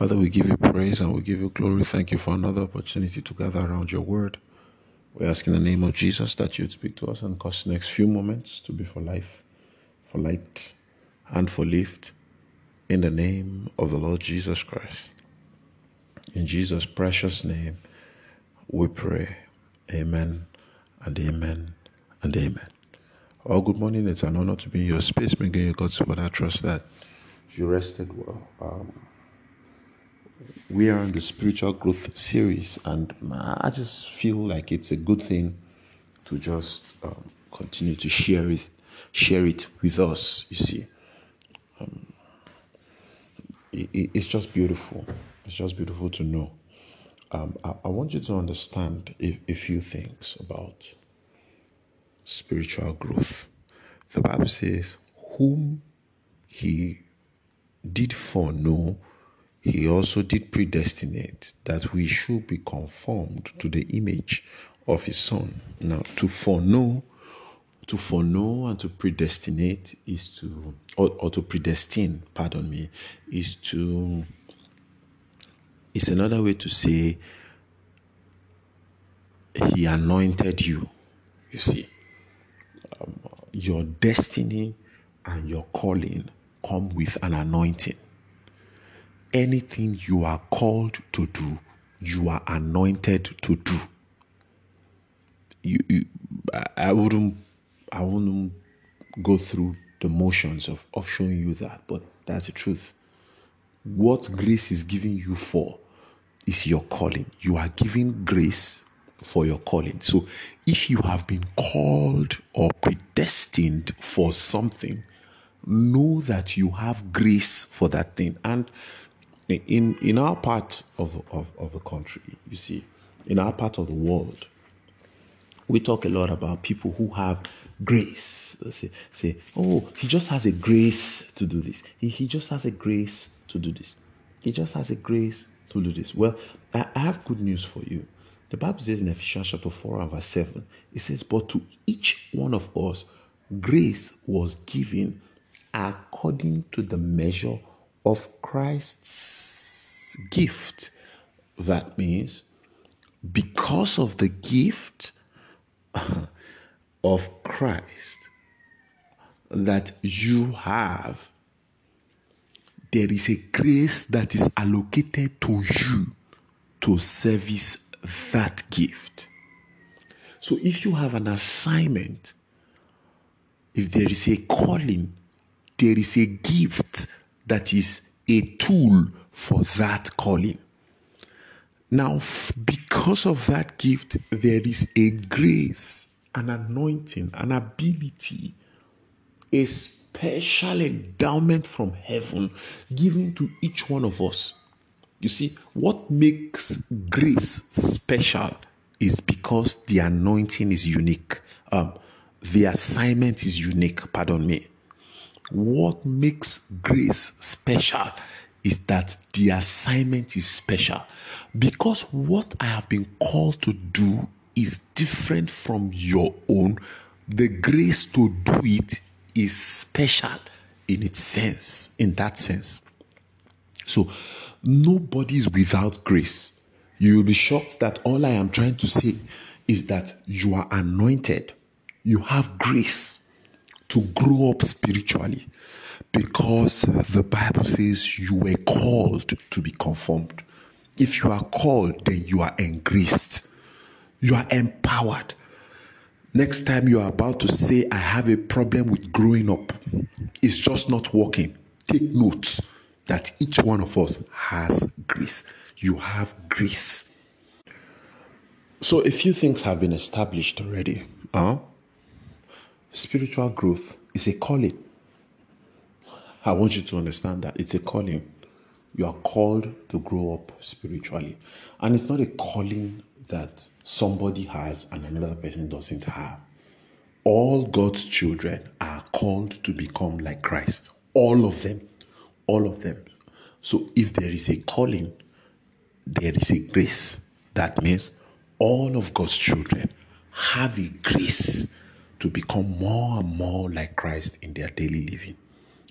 Father, we give you praise and we give you glory. Thank you for another opportunity to gather around your word. We ask in the name of Jesus that you'd speak to us and cause the next few moments to be for life, for light, and for lift. In the name of the Lord Jesus Christ. In Jesus' precious name, we pray. Amen and amen and amen. Well, good morning. It's an honor to be in your space, bringing you God's word. I trust that you rested well. Um, we are on the spiritual growth series, and I just feel like it's a good thing to just um, continue to share it, share it with us. You see, um, it, it's just beautiful. It's just beautiful to know. Um, I, I, want you to understand a, a few things about spiritual growth. The Bible says, "Whom He did foreknow." He also did predestinate that we should be conformed to the image of his son. Now, to foreknow, to foreknow and to predestinate is to, or, or to predestine, pardon me, is to, is another way to say he anointed you. You see, um, your destiny and your calling come with an anointing anything you are called to do, you are anointed to do. You, you, I wouldn't, I wouldn't go through the motions of, of showing you that, but that's the truth. What grace is giving you for is your calling. You are giving grace for your calling. So if you have been called or predestined for something, know that you have grace for that thing. And in in our part of, of, of the country, you see, in our part of the world, we talk a lot about people who have grace. Say, say, oh, he just has a grace to do this. He, he just has a grace to do this. He just has a grace to do this. Well, I, I have good news for you. The Bible says in Ephesians chapter 4 and verse 7, it says, But to each one of us, grace was given according to the measure of Christ's gift. That means because of the gift of Christ that you have, there is a grace that is allocated to you to service that gift. So if you have an assignment, if there is a calling, there is a gift that is a tool for that calling. Now, because of that gift, there is a grace, an anointing, an ability, a special endowment from heaven given to each one of us. You see, what makes grace special is because the anointing is unique. Um, the assignment is unique, pardon me. What makes grace special is that the assignment is special. Because what I have been called to do is different from your own, the grace to do it is special in its sense, in that sense. So, nobody is without grace. You will be shocked that all I am trying to say is that you are anointed, you have grace to grow up spiritually because the Bible says you were called to be conformed. If you are called, then you are engraced, you are empowered. Next time you are about to say, I have a problem with growing up, it's just not working. Take notes that each one of us has grace. You have grace. So, a few things have been established already. Huh? Spiritual growth is a calling. I want you to understand that it's a calling. You are called to grow up spiritually. And it's not a calling that somebody has and another person doesn't have. All God's children are called to become like Christ. All of them. All of them. So if there is a calling, there is a grace. That means all of God's children have a grace to become more and more like Christ in their daily living.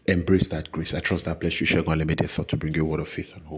Embrace that grace. I trust that bless you. Share unlimited thought to bring you a word of faith and hope.